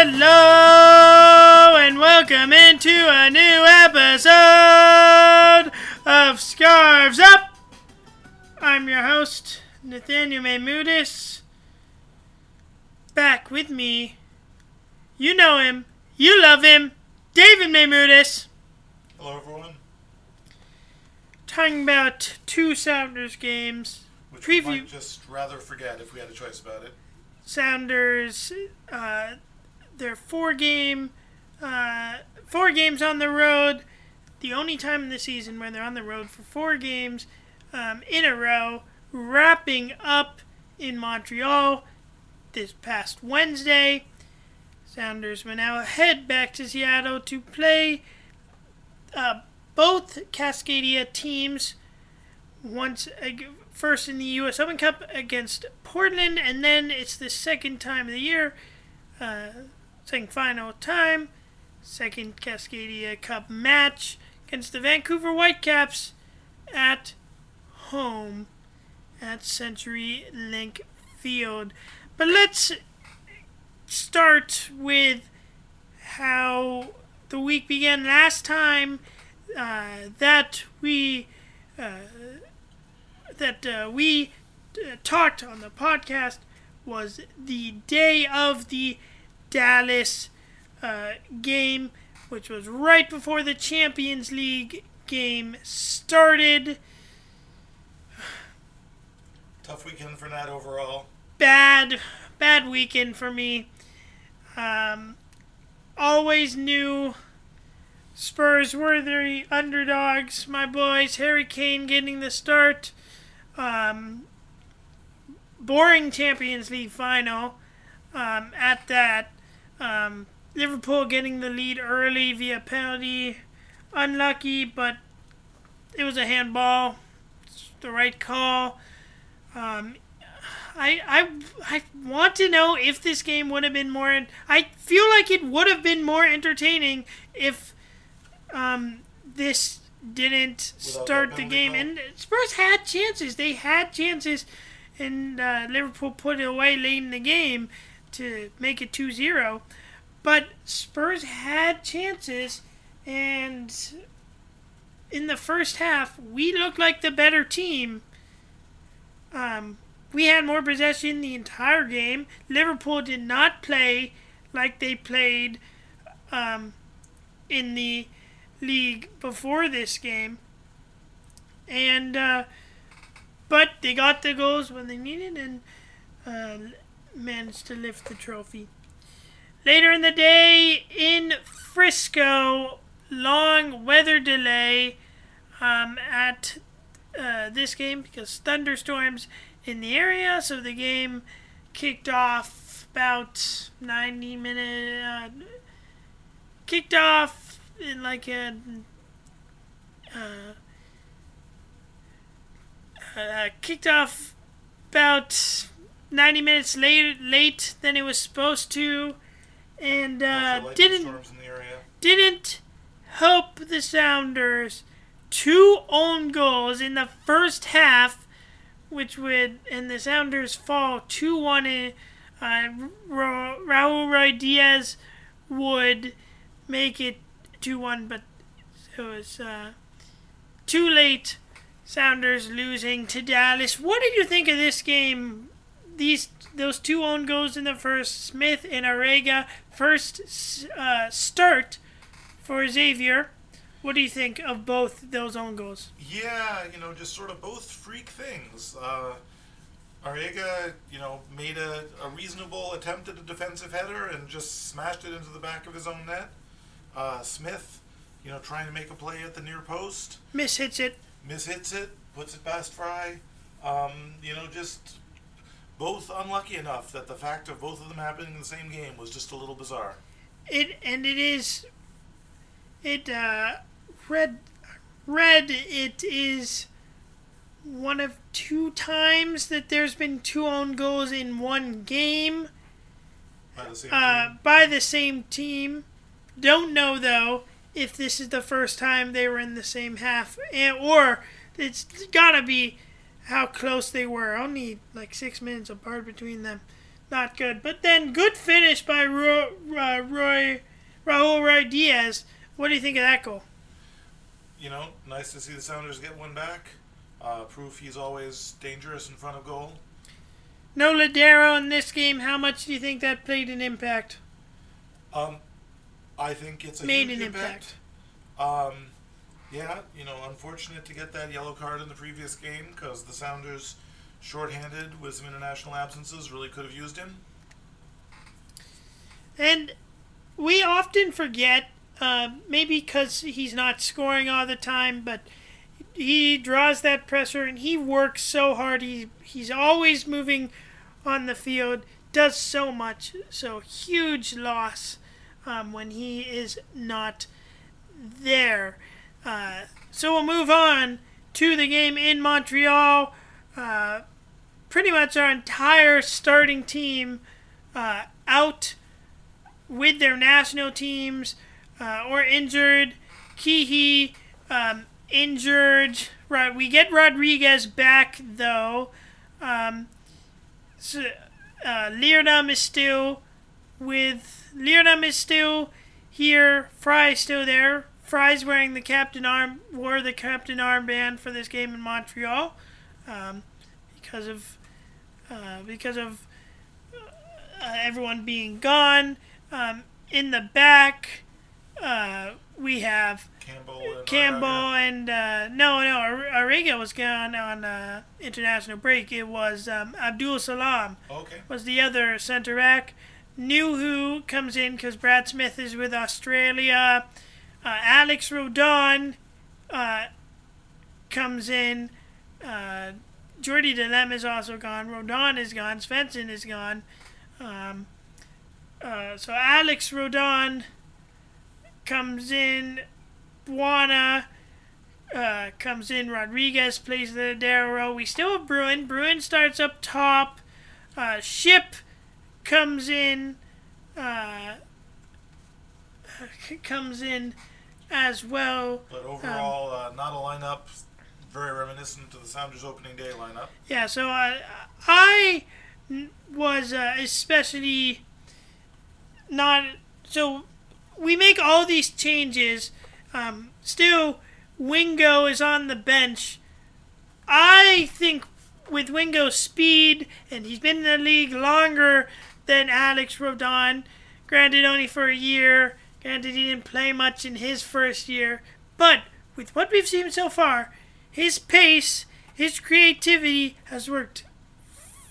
Hello and welcome into a new episode of Scarves Up. I'm your host, Nathaniel Maymudis. Back with me, you know him, you love him, David Maymudis. Hello, everyone. Talking about two Sounders games. Which we Preview- might just rather forget if we had a choice about it. Sounders, uh, their four game, uh, four games on the road. The only time in the season where they're on the road for four games um, in a row, wrapping up in Montreal this past Wednesday. Sounders will now head back to Seattle to play uh, both Cascadia teams once first in the U.S. Open Cup against Portland, and then it's the second time of the year, uh, second final time, second Cascadia Cup match against the Vancouver Whitecaps at home at Century Link Field. But let's start with how the week began last time uh, that we uh, that uh, we uh, talked on the podcast was the day of the Dallas uh, game, which was right before the Champions League game started. Tough weekend for Nat overall. bad, bad weekend for me. Um, always knew Spurs were the underdogs. My boys, Harry Kane getting the start. Um, boring Champions League final. Um, at that, um, Liverpool getting the lead early via penalty. Unlucky, but it was a handball. It's the right call. Um, I, I, I want to know if this game would have been more. I feel like it would have been more entertaining if um, this didn't Without start the game. call? And Spurs had chances. They had chances, and uh, Liverpool put it away late in the game to make it 2 0. But Spurs had chances, and in the first half, we looked like the better team. Um, we had more possession the entire game. Liverpool did not play like they played um, in the league before this game, and uh, but they got the goals when they needed and uh, managed to lift the trophy. Later in the day in Frisco, long weather delay um, at uh, this game because thunderstorms in the area. So the game kicked off about 90 minutes. Uh, kicked off in like a. Uh, uh, kicked off about 90 minutes late, late than it was supposed to, and uh, didn't storms in the area. didn't help the Sounders. Two own goals in the first half, which would and the Sounders fall two one. in- Uh, Ra- Raul Ruidíaz would make it two one, but it was uh, too late. Sounders losing to Dallas. What did you think of this game? These those two own goals in the first. Smith and Arreaga first uh, start for Xavier. What do you think of both those own goals? Yeah, you know, just sort of both freak things. Uh, Arreaga, you know, made a, a reasonable attempt at a defensive header and just smashed it into the back of his own net. Uh, Smith, you know, trying to make a play at the near post, Miss hits it. mishits it, puts it past Frei. Um, you know, just both unlucky enough that the fact of both of them happening in the same game was just a little bizarre. It and it is. It uh, red, red. It is one of two times that there's been two own goals in one game. By the same uh, team. by the same team. Don't know though if this is the first time they were in the same half, and, or it's gotta be how close they were. Only like six minutes apart between them. not good. But then good finish by Roy, uh, Roy Raul Ruidíaz. What do you think of that goal? You know, nice to see the Sounders get one back. Uh, proof he's always dangerous in front of goal. No Lodeiro in this game. How much do you think that played an impact? Um, I think it's a Made an impact. Um, yeah, you know, unfortunate to get that yellow card in the previous game because the Sounders, shorthanded with some international absences, really could have used him. And we often forget, uh, maybe because he's not scoring all the time, but he draws that pressure and he works so hard. He he's always moving on the field, does so much. So huge loss um, when he is not there. Uh, so we'll move on to the game in Montreal. Uh, pretty much our entire starting team uh, out with their national teams uh, or injured. Keehee um, injured. Right, we get Rodriguez back though. Um, so, uh, Leerdam is still with Leerdam is still here. Frei is still there. Frei's wearing the captain arm wore the captain armband for this game in Montreal um, because of uh, because of uh, everyone being gone. Um, in the back, uh, we have Campbell and Campbell and uh, no, no, Ar- Arreaga was gone on uh, international break. It was um, Abdul-Salaam Okay. was the other centre back. Nouhou comes in because Brad Smith is with Australia. Uh, Alex Roldan uh, comes in. Uh, Jordy Delem is also gone. Roldan is gone. Svensson is gone. Um, uh, so Alex Roldan comes in. Bwana uh, comes in. Rodriguez plays the Darrow. We still have Bruin. Bruin starts up top. Uh, Ship comes in. Uh, comes in as well. But overall, uh, not a lineup very reminiscent to the Sounders opening day lineup. Yeah, so I n- was uh, especially not. So we make all these changes. Um, still, Wingo is on the bench. I think with Wingo's speed, and he's been in the league longer than Alex Roldan, granted only for a year, granted he didn't play much in his first year, but with what we've seen so far, his pace, his creativity has worked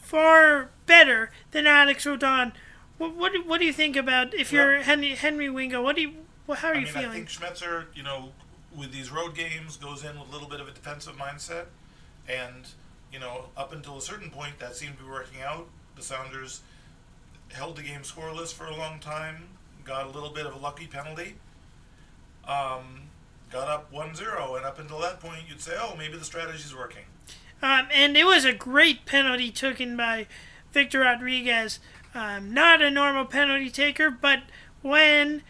far better than Alex Roldan. What, what, do- what do you think about if you're Henry, Henry Wingo? What do you, how are I you mean, I think Schmetzer, you know, with these road games, goes in with a little bit of a defensive mindset, and you know, up until a certain point, that seemed to be working out. The Sounders held the game scoreless for a long time, got a little bit of a lucky penalty, um, got up 1-0, and up until that point, you'd say, oh, maybe the strategy's working. Um, and it was a great penalty taken by Victor Rodriguez. Um, not a normal penalty taker, but when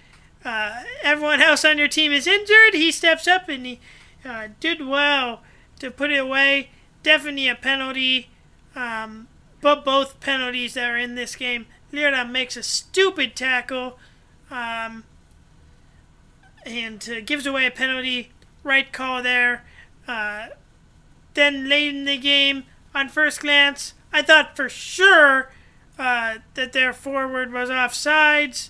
uh, everyone else on your team is injured, he steps up and he uh, did well to put it away. Definitely a penalty, um, but both penalties that are in this game. Lira makes a stupid tackle um, and uh, gives away a penalty. Right call there. Uh, then late in the game, on first glance, I thought for sure uh, that their forward was offsides.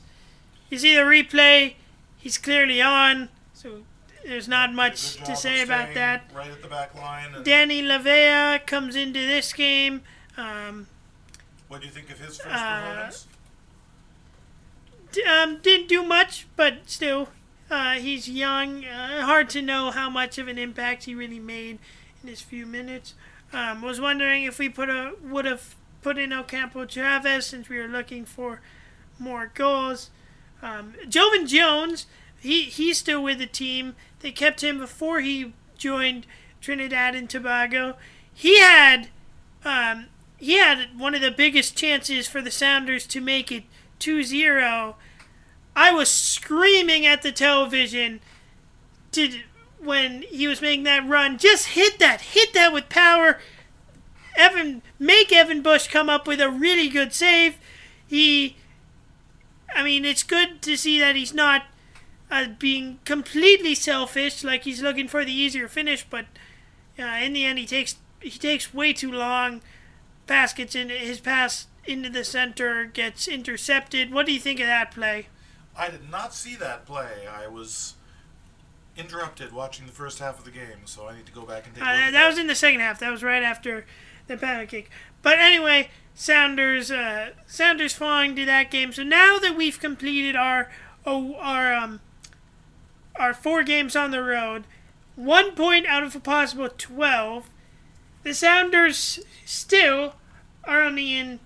You see the replay, he's clearly on, so there's not much to say about that. Right at the back line. Danny Leyva comes into this game. Um, what do you think of his first uh, performance? Um, didn't do much, but still, uh, he's young. Uh, hard to know how much of an impact he really made in his few minutes. Um, was wondering if we put a would have put in Ocampo Chavez since we were looking for more goals. Um, Joevin Jones, he he's still with the team. They kept him before he joined Trinidad and Tobago. He had um, he had one of the biggest chances for the Sounders to make it 2-0. I was screaming at the television to when he was making that run. Just hit that, hit that with power. Evan make Evan Bush come up with a really good save. He, I mean, it's good to see that he's not uh, being completely selfish, like he's looking for the easier finish. But uh, in the end, he takes he takes way too long. Pass gets in his pass into the center gets intercepted. What do you think of that play? I did not see that play. I was interrupted watching the first half of the game, so I need to go back and take. Uh, that, that was in the second half. That was right after the penalty kick. But anyway, Sounders uh, Sounders falling to that game. So now that we've completed our oh, our um our four games on the road, one point out of a possible twelve, the Sounders still are only in.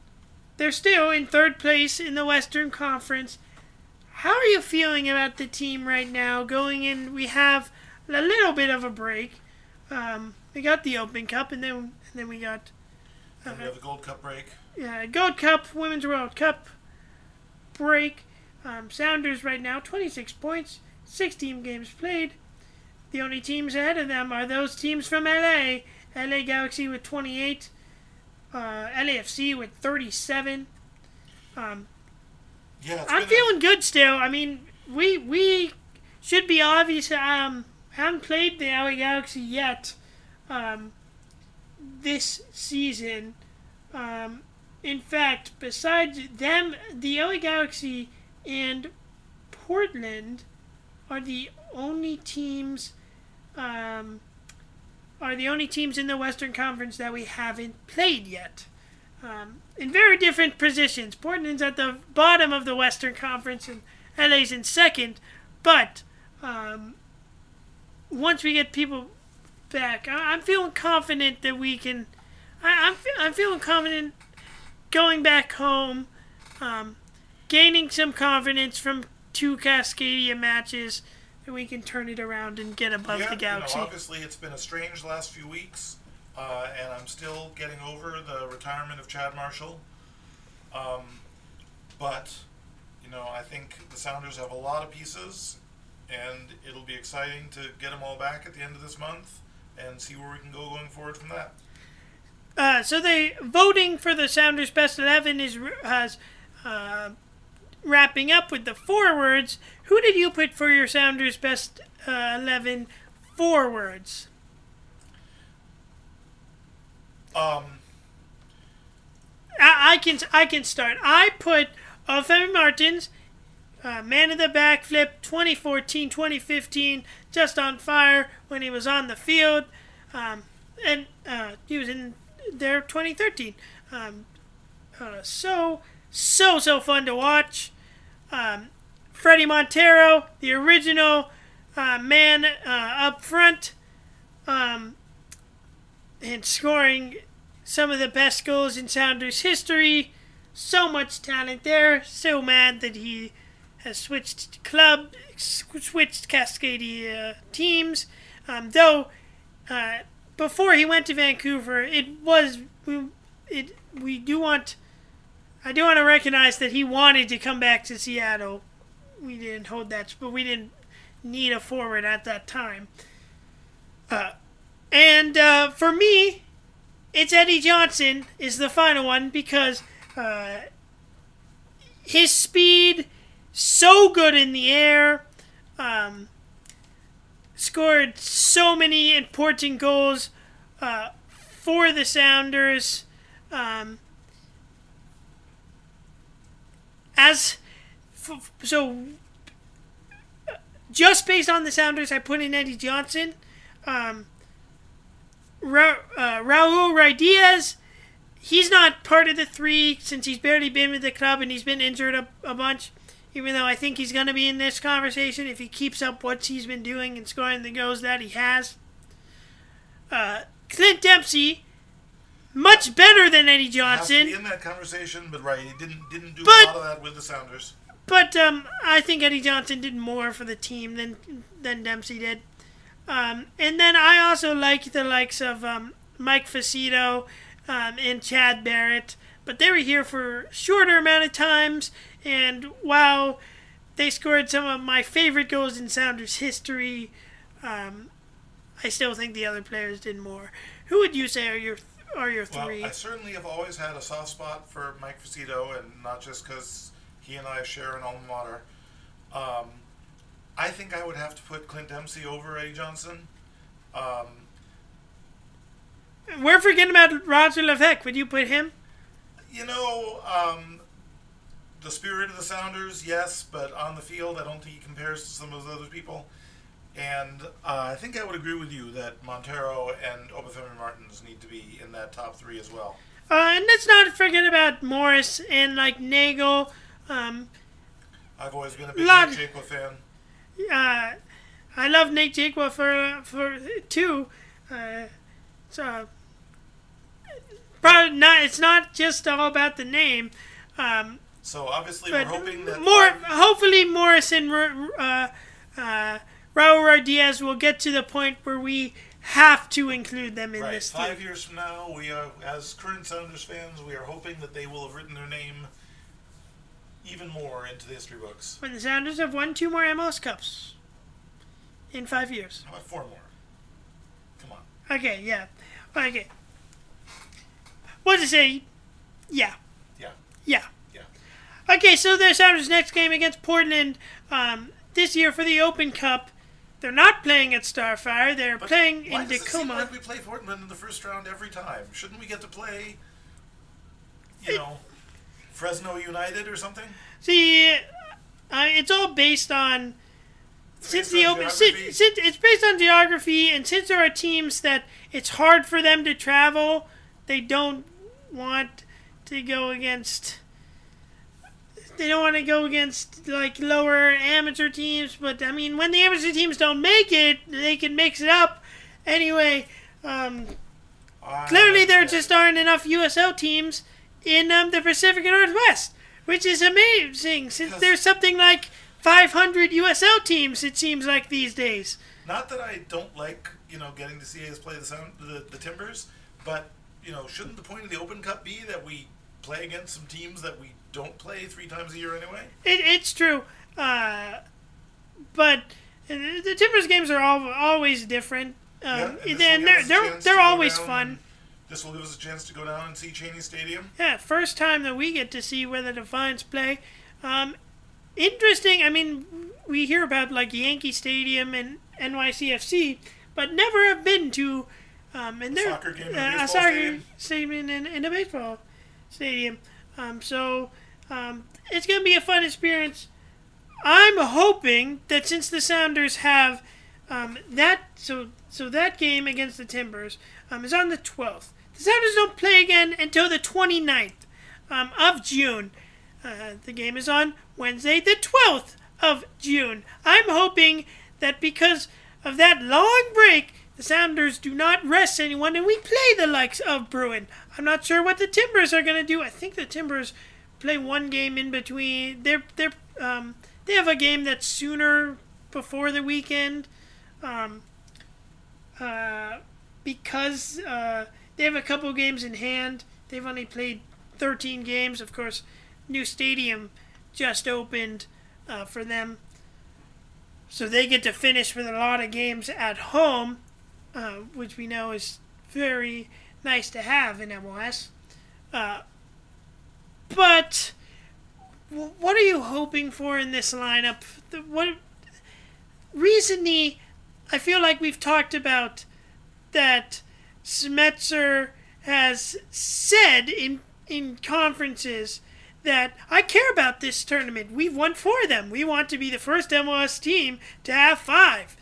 They're still in third place in the Western Conference. How are you feeling about the team right now? Going in, we have a little bit of a break. Um, we got the Open Cup, and then and then we got. Uh, and we have the Gold Cup break. Yeah, Gold Cup, Women's World Cup break. Um, Sounders right now, 26 points, 16 games played. The only teams ahead of them are those teams from LA. LA Galaxy with 28, uh, LAFC with 37. Um, yeah, I'm feeling a... good still. I mean, we we should be obvious. Um, haven't played the LA Galaxy yet. Um, this season. Um, in fact, besides them, the LA Galaxy and Portland are the only teams. Um, are the only teams in the Western Conference that we haven't played yet um, in very different positions. Portland's at the bottom of the Western Conference, and LA's in second. But um, once we get people back, I- am feeling confident that we can. I- am fe- I'm feeling confident going back home, um, gaining some confidence from two Cascadia matches, that we can turn it around and get above yeah, the Galaxy. You know, obviously, it's been a strange last few weeks uh, and I'm still getting over the retirement of Chad Marshall. Um, but, you know, I think the Sounders have a lot of pieces, and it'll be exciting to get them all back at the end of this month and see where we can go going forward from that. Uh, so the voting for the Sounders Best Eleven is has uh, wrapping up with the forwards. Who did you put for your Sounders Best uh, Eleven forwards? Um, I, I can I can start. I put Obafemi Martins, uh, man of the backflip, 2014-2015, just on fire when he was on the field, um, and uh, he was in there 2013. Um, uh, so so so fun to watch. Um, Fredy Montero, the original uh, man uh, up front. Um, and scoring some of the best goals in Sounders history. So much talent there. So mad that he has switched club, switched Cascadia teams. Um, though, uh, before he went to Vancouver, it was we, it we do want. I do want to recognize that he wanted to come back to Seattle. We didn't hold that, but we didn't need a forward at that time. Uh, and uh, for me, it's Eddie Johnson is the final one because uh, his speed so good in the air. Um, scored so many important goals uh, for the Sounders. Um, as f- so, just based on the Sounders, I put in Eddie Johnson. Um, Ra- uh, Raul Ruidíaz, he's not part of the three since he's barely been with the club and he's been injured a, a bunch. Even though I think he's going to be in this conversation if he keeps up what he's been doing and scoring the goals that he has. Uh, Clint Dempsey, much better than Eddie Johnson. in that conversation, but right, he didn't didn't do but, a lot of that with the Sounders. But um, I think Eddie Johnson did more for the team than than Dempsey did. Um, and then I also like the likes of um, Mike Fucito um, and Chad Barrett, but they were here for shorter amount of times. And while they scored some of my favorite goals in Sounders history, um, I still think the other players did more. Who would you say are your are your Well, three? I certainly have always had a soft spot for Mike Fucito, and not just because he and I share an alma mater. Um, I think I would have to put Clint Dempsey over Eddie Johnson. Um, We're forgetting about Roger Levesque. Would you put him? you know, um, the spirit of the Sounders, yes, but on the field, I don't think he compares to some of those other people. And uh, I think I would agree with you that Montero and Obafemi Martins need to be in that top three as well. Uh, and let's not forget about Morris and like Nagel. Um, I've always been a big Lot- Nick Jaquil fan. uh, I love Nate Jaqua for for too. Uh, so probably not. It's not just all about the name. Um, So obviously, we're hoping that more. Hopefully, Morrison, and uh, uh, Raul Diaz will get to the point where we have to include them in right, this five team. years from now, we are as current Sounders fans, we are hoping that they will have written their name even more into the history books. When the Sounders have won two more MLS Cups in five years. How about four more? Come on. Okay, yeah. Okay. What to say? Yeah. Yeah. Yeah. Yeah. Okay, so the Sounders' next game against Portland um, this year for the Open Cup. They're not playing at Starfire. They're But playing why in does it Tacoma. like we play Portland in the first round every time? Shouldn't we get to play, you know, Fresno United or something? See, it's all based on since the open since, since it's based on geography, and since there are teams that it's hard for them to travel, they don't want to go against. They don't want to go against like lower amateur teams, but I mean, when the amateur teams don't make it, they can mix it up. Anyway, um, Clearly, there just aren't enough USL teams in um, the Pacific Northwest, which is amazing since there's something like 500 USL teams, it seems like these days. Not that I don't like, you know, getting to see us play the sound the, the Timbers, but you know, shouldn't the point of the Open Cup be that we play against some teams that we don't play three times a year anyway? It, it's true. Uh, but uh, the Timbers games are all, always different. Yeah, Um, and and they're, give us a they're, they're always fun. And- This will give us a chance to go down and see Cheney Stadium. Yeah, first time that we get to see where the Defiance play. Um, interesting. I mean, we hear about like Yankee Stadium and NYCFC, but never have been to um, and A they're soccer game in a uh, a baseball soccer stadium? stadium in, in a baseball stadium. Um, so um, it's gonna be a fun experience. I'm hoping that since the Sounders have um, that, so so that game against the Timbers um, is on the 12th. Sounders don't play again until the 29th um, of June. Uh, the game is on Wednesday, the 12th of June. I'm hoping that because of that long break, the Sounders do not rest anyone and we play the likes of Bruin. I'm not sure what the Timbers are going to do. I think the Timbers play one game in between. They're, they're, um, they have a game that's sooner before the weekend. Um, uh, because uh, they have a couple games in hand. They've only played 13 games. Of course, new stadium just opened uh, for them. So they get to finish with a lot of games at home, uh, which we know is very nice to have in MLS. Uh, but what are you hoping for in this lineup? The, what recently, I feel like we've talked about that Schmetzer has said in in conferences that I care about this tournament. We've won four of them. We want to be the first MLS team to have five.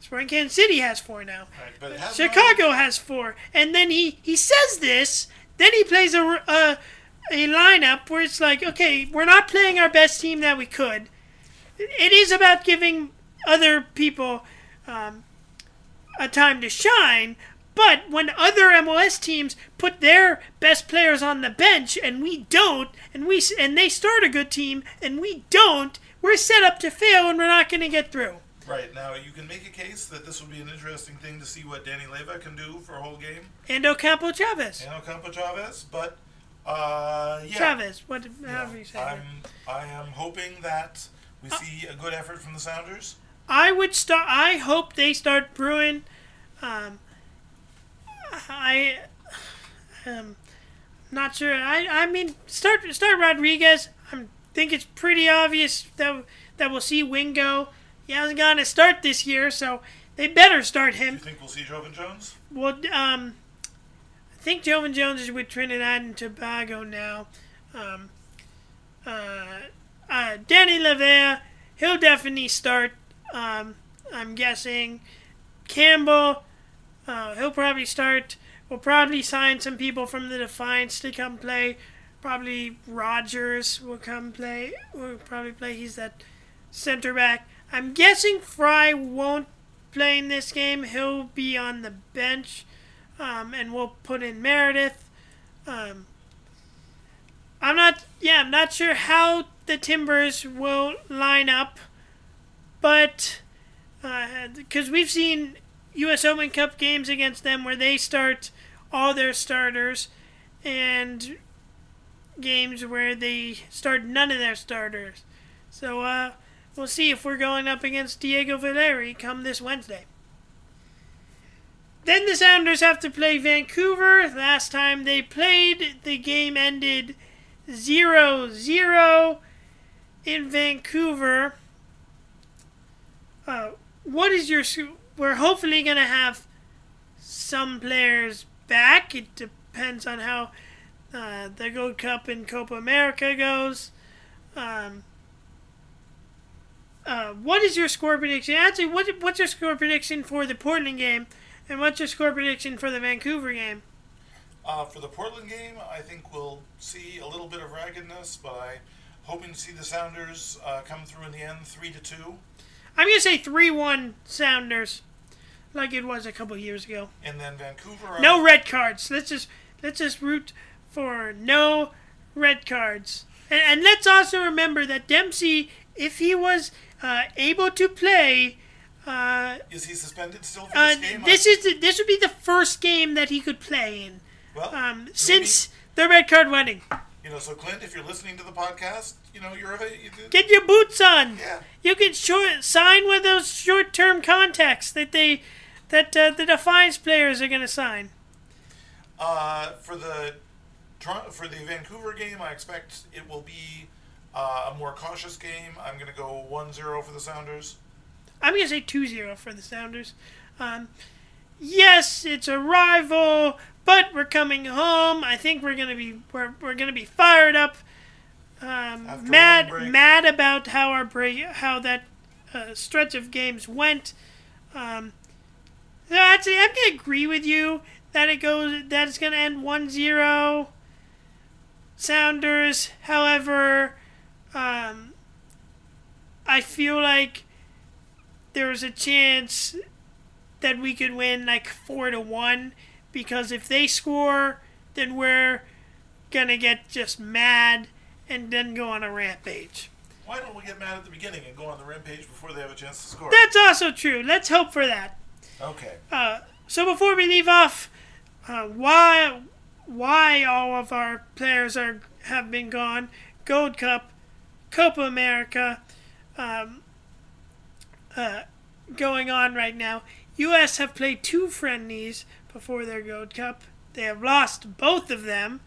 Sporting Kansas City has four now. Right, but it has Chicago has four, and then he he says this. Then he plays a, a a lineup where it's like, okay, we're not playing our best team that we could. It is about giving other people um, a time to shine. But when other MLS teams put their best players on the bench and we don't, and we and they start a good team and we don't, we're set up to fail and we're not going to get through. Right now, you can make a case that this would be an interesting thing to see what Danny Leyva can do for a whole game, And Ocampo Chavez. and Ocampo Chavez. But uh, yeah, Chavez, what, Yeah, you say I'm. I am hoping that we see a good effort from the Sounders. I would start. I hope they start Bruin. Um, I Um, not sure. I I mean, start start Rodriguez. I think it's pretty obvious that that we'll see Wingo. He hasn't gotten a start this year, so they better start him. You think we'll see Joevin Jones? Well, um, I think Joevin Jones is with Trinidad and Tobago now. Um, uh, uh, Danny Leyva, he'll definitely start. Um, I'm guessing. Campbell, uh, he'll probably start. We'll probably sign some people from the Defiance to come play. Probably Rogers will come play. We'll probably play. He's that center back. I'm guessing Frei won't play in this game. He'll be on the bench, um, and we'll put in Meredith. Um, I'm not. Yeah, I'm not sure how the Timbers will line up, but because we've seen U.S. Open Cup games against them where they start all their starters, and games where they start none of their starters. So uh, we'll see if we're going up against Diego Valeri come this Wednesday. Then the Sounders have to play Vancouver. Last time they played, the game ended 0 0 in Vancouver. Uh, what is your. su- We're hopefully going to have some players back. It depends on how uh, the Gold Cup and Copa America goes. Um, uh, what is your score prediction? Actually, what, what's your score prediction for the Portland game? And what's your score prediction for the Vancouver game? Uh, for the Portland game, I think we'll see a little bit of raggedness, but I'm hoping to see the Sounders uh, come through in the end, three to two, I'm going to say 3 1 Sounders, like it was a couple years ago. and then Vancouver. No red cards. Let's just let's just root for no red cards. And, and let's also remember that Dempsey, if he was uh, able to play, uh, Is he suspended still for uh, this game? this is the, this would be the first game that he could play in well, um, since the red card wedding. You know. So Clint, if you're listening to the podcast, you know you're a you, Get your boots on. yeah. You can short, sign with those short-term contracts that they that uh, the Defiance players are going to sign. Uh, for the for the Vancouver game, I expect it will be uh, a more cautious game. I'm going to go 1-0 for the Sounders. I'm going to say 2 0 for the Sounders. Um, yes, it's a rival, but we're coming home. I think we're going to be we're, we're to be fired up. Um, After a long mad mad about how our break how that uh, stretch of games went. Um, so actually, I'm going to agree with you that it goes that it's going to end 1-0 Sounders. However, um, I feel like there was a chance that we could win like four to one because if they score, then we're gonna get just mad and then go on a rampage. Why don't we get mad at the beginning and go on the rampage before they have a chance to score? That's also true. Let's hope for that. okay. Uh, so before we leave off, uh, why why all of our players are have been gone? Gold Cup, Copa America, um, uh, going on right now. U.S. have played two friendlies before their Gold Cup. They have lost both of them.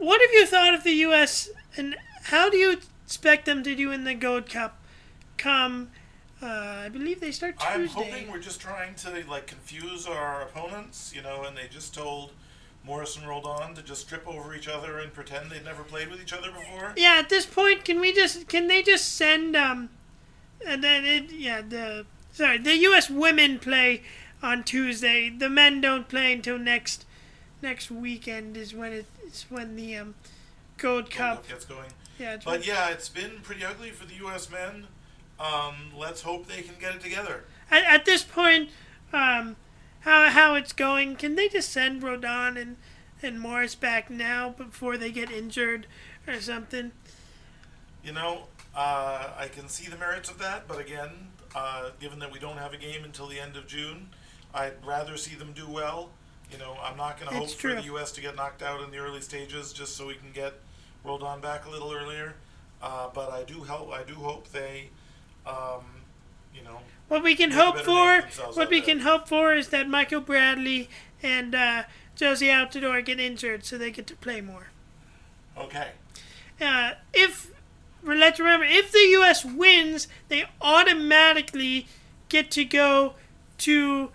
What have you thought of the U.S. and how do you expect them to do in the Gold Cup? Come, uh, I believe they start I'm Tuesday. hoping we're just trying to like confuse our opponents, you know, and they just told Morrison Roldan to just trip over each other and pretend they'd never played with each other before. Yeah, at this point, can we just can they just send um, and then it yeah the sorry the U.S. women play on Tuesday. The men don't play until next next weekend is when it, it's when the um, Gold Cup. gets going. Yeah, But yeah, it's been pretty ugly for the U.S. men. Um, let's hope they can get it together. at, at this point, um, how how it's going? Can they just send Roldan and and Morris back now before they get injured or something? You know, uh, I can see the merits of that, but again, uh, given that we don't have a game until the end of June, I'd rather see them do well. You know, I'm not going to hope It's for the U.S. to get knocked out in the early stages just so we can get Roldan back a little earlier. Uh, but I do help. I do hope they, um, you know, What we can hope for, for what we there. can hope for, is that Michael Bradley and uh, Jozy Altidore get injured so they get to play more. Okay. Uh, if let's remember, if the U.S. wins, they automatically get to go to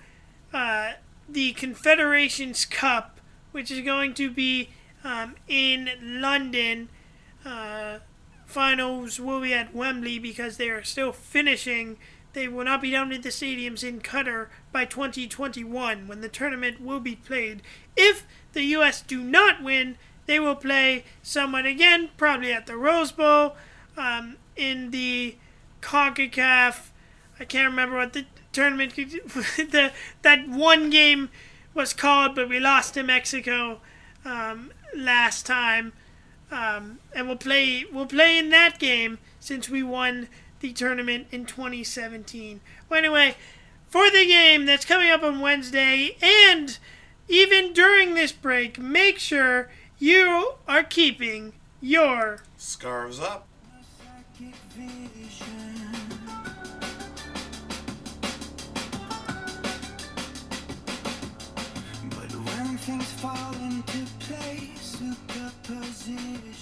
uh, the Confederations Cup, which is going to be um, in London. Uh, finals will be at Wembley because they are still finishing. They will not be down with the stadiums in Qatar by 2021 when the tournament will be played. If the U.S. do not win, they will play someone again, probably at the Rose Bowl, um, in the CONCACAF. I can't remember what the tournament, the, that one game was called, but we lost to Mexico um, last time. Um, and we'll play we'll play in that game since we won the tournament in 2017. Well, anyway, for the game that's coming up on Wednesday, and even during this break, make sure you are keeping your scarves up. Psychic vision. things fall into place, superposition.